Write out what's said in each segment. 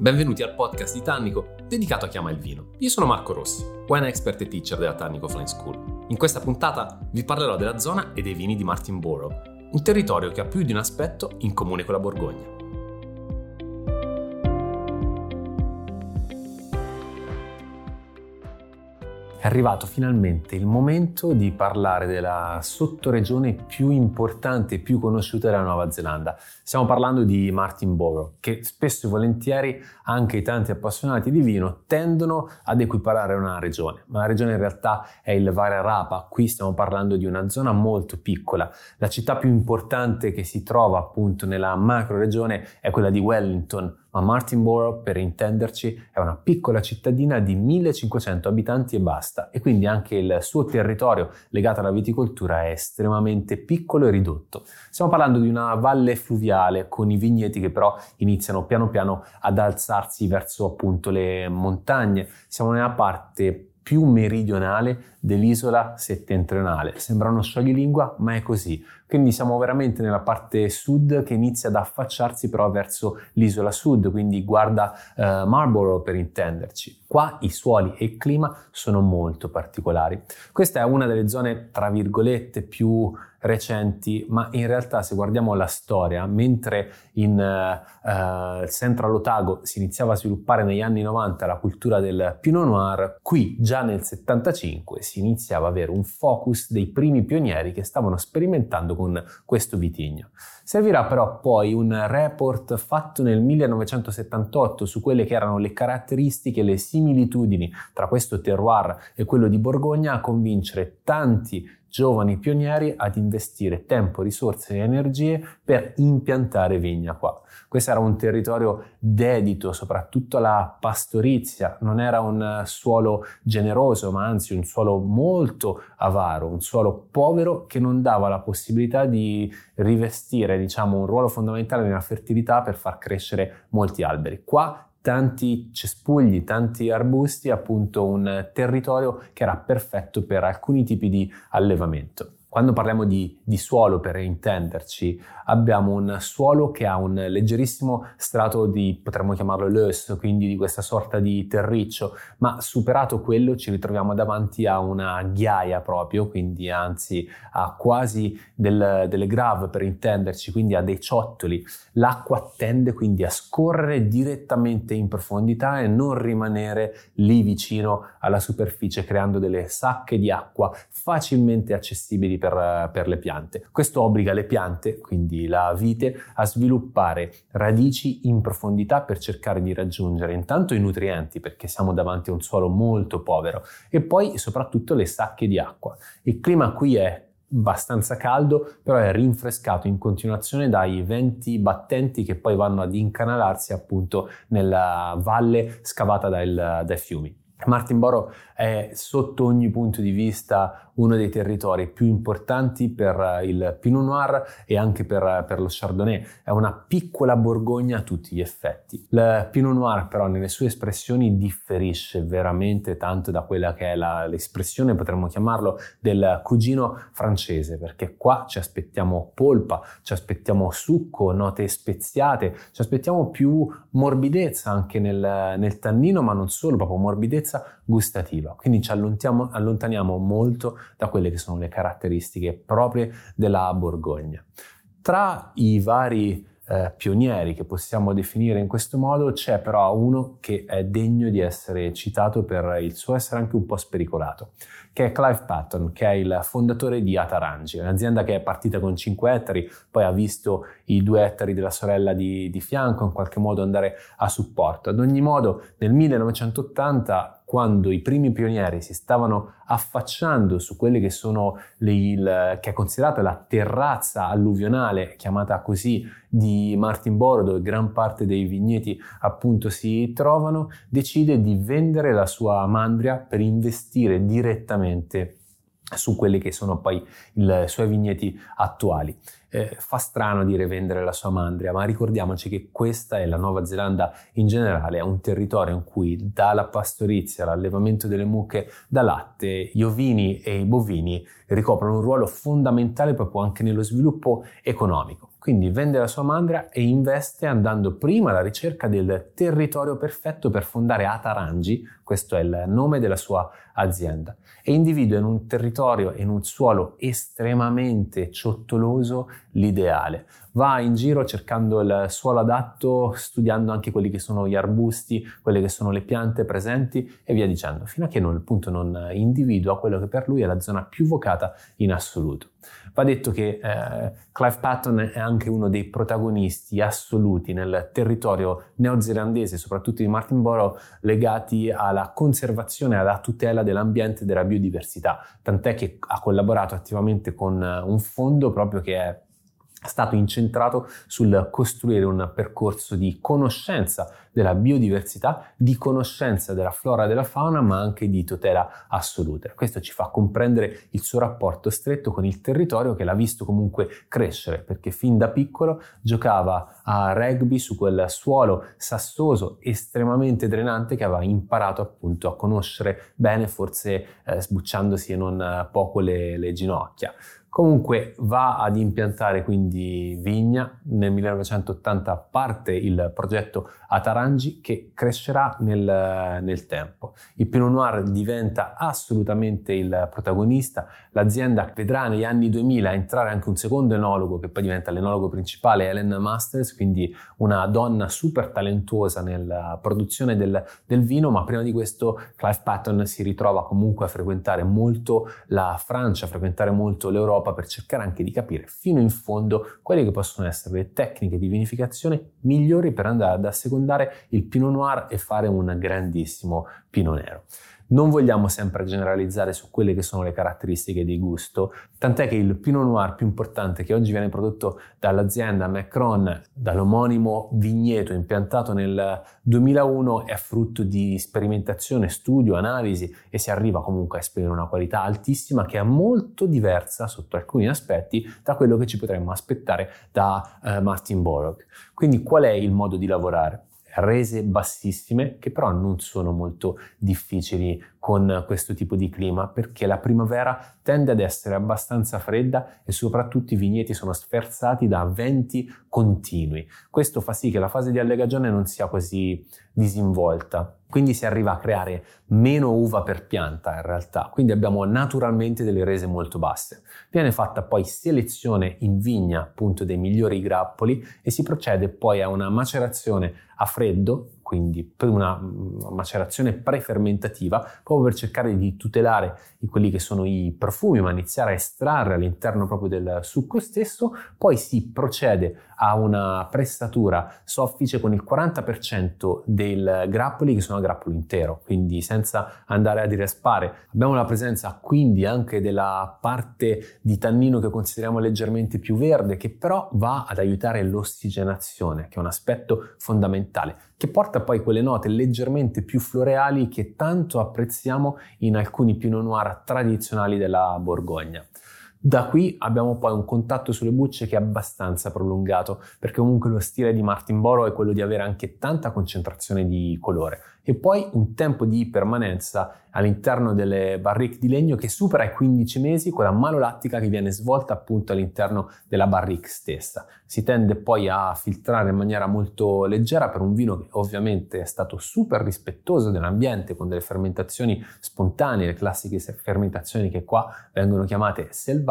Benvenuti al podcast di Tannico dedicato a chi ama il vino. Io sono Marco Rossi, wine expert e teacher della Tannico Flying School. In questa puntata vi parlerò della zona e dei vini di Martinborough, un territorio che ha più di un aspetto in comune con la Borgogna. È arrivato finalmente il momento di parlare della sottoregione più importante e più conosciuta della Nuova Zelanda. Stiamo parlando di Martinborough, che spesso e volentieri anche i tanti appassionati di vino tendono ad equiparare una regione, ma la regione in realtà è il Vararapa. Qui stiamo parlando di una zona molto piccola. La città più importante che si trova appunto nella macro regione è quella di Wellington, ma Martinborough, per intenderci, è una piccola cittadina di 1500 abitanti e basta, e quindi anche il suo territorio legato alla viticoltura è estremamente piccolo e ridotto. Stiamo parlando di una valle fluviale con i vigneti che però iniziano piano piano ad alzarsi verso appunto le montagne. Siamo nella parte più meridionale dell'isola settentrionale. Sembra uno scioglilingua, ma è così. Quindi siamo veramente nella parte sud che inizia ad affacciarsi però verso l'isola sud, quindi guarda eh, Marlborough per intenderci. Qua i suoli e il clima sono molto particolari. Questa è una delle zone, tra virgolette, più recenti, ma in realtà se guardiamo la storia, mentre in uh, Central Otago si iniziava a sviluppare negli anni 90 la cultura del Pinot Noir, qui già nel 75 si iniziava ad avere un focus dei primi pionieri che stavano sperimentando con questo vitigno. Servirà però poi un report fatto nel 1978 su quelle che erano le caratteristiche, le similitudini tra questo terroir e quello di Borgogna a convincere tanti giovani pionieri ad investire tempo, risorse e energie per impiantare vigna qua. Questo era un territorio dedito soprattutto alla pastorizia, non era un suolo generoso, ma anzi un suolo molto avaro, un suolo povero che non dava la possibilità di rivestire, diciamo, un ruolo fondamentale nella fertilità per far crescere molti alberi. Qua tanti cespugli, tanti arbusti, appunto un territorio che era perfetto per alcuni tipi di allevamento. Quando parliamo di, di, suolo, per intenderci, abbiamo un suolo che ha un leggerissimo strato di, potremmo chiamarlo l'os, quindi di questa sorta di terriccio, ma superato quello ci ritroviamo davanti a una ghiaia proprio, quindi anzi a quasi del, delle grave, per intenderci, quindi a dei ciottoli. L'acqua tende quindi a scorrere direttamente in profondità e non rimanere lì vicino alla superficie, creando delle sacche di acqua facilmente accessibili per, per, le piante. Questo obbliga le piante, quindi la vite, a sviluppare radici in profondità per cercare di raggiungere intanto i nutrienti, perché siamo davanti a un suolo molto povero, e poi soprattutto le sacche di acqua. Il clima qui è abbastanza caldo, però è rinfrescato in continuazione dai venti battenti che poi vanno ad incanalarsi appunto nella valle scavata dai, dai fiumi. Martinborough è sotto ogni punto di vista uno dei territori più importanti per il Pinot Noir e anche per, per, lo Chardonnay. È una piccola Borgogna a tutti gli effetti. Il Pinot Noir però nelle sue espressioni differisce veramente tanto da quella che è la, l'espressione, potremmo chiamarlo, del cugino francese, perché qua ci aspettiamo polpa, ci aspettiamo succo, note speziate, ci aspettiamo più morbidezza anche nel, nel tannino, ma non solo, proprio morbidezza gustativa. Quindi ci allontaniamo molto da quelle che sono le caratteristiche proprie della Borgogna. Tra i vari eh, pionieri che possiamo definire in questo modo, c'è però uno che è degno di essere citato per il suo essere anche un po' spericolato, che è Clive Patton, che è il fondatore di Atarangi, un'azienda che è partita con 5 ettari, poi ha visto i 2 ettari della sorella di, di fianco in qualche modo andare a supporto. Ad ogni modo, nel 1980 quando i primi pionieri si stavano affacciando su quelle che sono le, il, che è considerata la terrazza alluvionale, chiamata così, di Martinborough, dove gran parte dei vigneti appunto si trovano, decide di vendere la sua mandria per investire direttamente su quelli che sono poi i suoi vigneti attuali. Eh, fa strano dire vendere la sua mandria, ma ricordiamoci che questa è la Nuova Zelanda in generale, è un territorio in cui dalla pastorizia all'allevamento delle mucche da latte, gli ovini e i bovini ricoprono un ruolo fondamentale proprio anche nello sviluppo economico. Quindi vende la sua mandria e investe andando prima alla ricerca del territorio perfetto per fondare Atarangi, questo è il nome della sua azienda, e individua in un territorio e in un suolo estremamente ciottoloso l'ideale. Va in giro cercando il suolo adatto, studiando anche quelli che sono gli arbusti, quelle che sono le piante presenti e via dicendo, fino a che non, appunto non individua quello che per lui è la zona più vocata in assoluto. Va detto che eh, Clive Patton è anche uno dei protagonisti assoluti nel territorio neozelandese, soprattutto di Martinborough, legati alla conservazione e alla tutela dell'ambiente e della biodiversità, tant'è che ha collaborato attivamente con eh, un fondo proprio che è stato incentrato sul costruire un percorso di conoscenza della biodiversità, di conoscenza della flora e della fauna, ma anche di tutela assoluta. Questo ci fa comprendere il suo rapporto stretto con il territorio che l'ha visto comunque crescere, perché fin da piccolo giocava a rugby su quel suolo sassoso estremamente drenante che aveva imparato appunto a conoscere bene, forse eh, sbucciandosi e non poco le, le ginocchia. Comunque va ad impiantare quindi vigna, nel 1980 parte il progetto Atarangi che crescerà nel, nel, tempo. Il Pinot Noir diventa assolutamente il protagonista, l'azienda vedrà negli anni 2000 entrare anche un secondo enologo che poi diventa l'enologo principale, Ellen Masters, quindi una donna super talentuosa nella produzione del, del vino, ma prima di questo Clive Patton si ritrova comunque a frequentare molto la Francia, a frequentare molto l'Europa per cercare anche di capire fino in fondo quelle che possono essere le tecniche di vinificazione migliori per andare ad assecondare il Pinot Noir e fare un grandissimo Pinot Nero. Non vogliamo sempre generalizzare su quelle che sono le caratteristiche di gusto, tant'è che il Pinot Noir più importante che oggi viene prodotto dall'azienda Macron, dall'omonimo vigneto impiantato nel 2001, è frutto di sperimentazione, studio, analisi e si arriva comunque a esprimere una qualità altissima che è molto diversa sotto alcuni aspetti da quello che ci potremmo aspettare da uh, Martin Borog. Quindi qual è il modo di lavorare? Rese bassissime che però non sono molto difficili con questo tipo di clima perché la primavera tende ad essere abbastanza fredda e soprattutto i vigneti sono sferzati da venti continui. Questo fa sì che la fase di allegagione non sia così disinvolta. Quindi si arriva a creare meno uva per pianta in realtà, quindi abbiamo naturalmente delle rese molto basse. Viene fatta poi selezione in vigna appunto dei migliori grappoli e si procede poi a una macerazione a freddo quindi una macerazione prefermentativa, proprio per cercare di tutelare quelli che sono i profumi, ma iniziare a estrarre all'interno proprio del succo stesso, poi si procede a una pressatura soffice con il 40% dei grappoli che sono a grappolo intero, quindi senza andare a direspare. Abbiamo la presenza quindi anche della parte di tannino che consideriamo leggermente più verde, che però va ad aiutare l'ossigenazione, che è un aspetto fondamentale che porta poi quelle note leggermente più floreali che tanto apprezziamo in alcuni Pinot Noir tradizionali della Borgogna. Da qui abbiamo poi un contatto sulle bucce che è abbastanza prolungato, perché comunque lo stile di Martin Boro è quello di avere anche tanta concentrazione di colore e poi un tempo di permanenza all'interno delle barrique di legno che supera i 15 mesi con la malolattica che viene svolta appunto all'interno della barrique stessa. Si tende poi a filtrare in maniera molto leggera per un vino che ovviamente è stato super rispettoso dell'ambiente con delle fermentazioni spontanee, le classiche fermentazioni che qua vengono chiamate selvagge,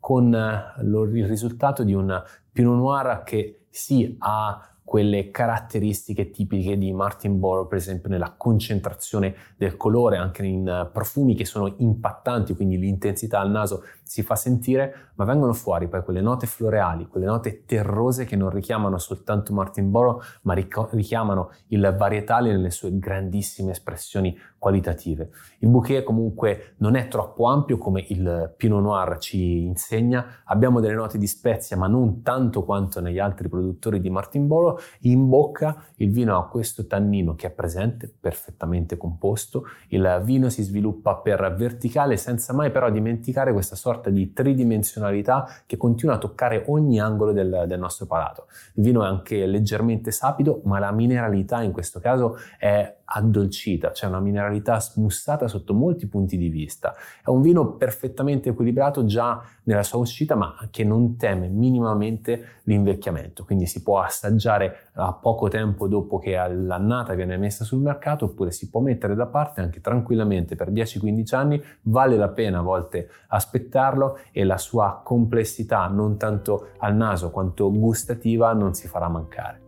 con eh, il risultato di un Pinot Noir che sì ha quelle caratteristiche tipiche di Martin Borough, per esempio nella concentrazione del colore, anche in eh, profumi che sono impattanti, quindi l'intensità al naso si fa sentire, ma vengono fuori poi quelle note floreali, quelle note terrose che non richiamano soltanto Martin Borough, ma richiamano il varietale nelle sue grandissime espressioni qualitative. Il bouquet comunque non è troppo ampio come il Pinot Noir ci insegna, abbiamo delle note di spezia ma non tanto quanto negli altri produttori di Martin Borough, in bocca il vino ha questo tannino che è presente, perfettamente composto, il vino si sviluppa per verticale senza mai però dimenticare questa sorta sorta di tridimensionalità che continua a toccare ogni angolo del, del nostro palato. Il vino è anche leggermente sapido, ma la mineralità in questo caso è addolcita, c'è una mineralità smussata sotto molti punti di vista. È un vino perfettamente equilibrato già nella sua uscita, ma che non teme minimamente l'invecchiamento, quindi si può assaggiare a poco tempo dopo che l'annata viene messa sul mercato, oppure si può mettere da parte anche tranquillamente per 10-15 anni, vale la pena a volte aspettarlo e la sua complessità non tanto al naso quanto gustativa non si farà mancare.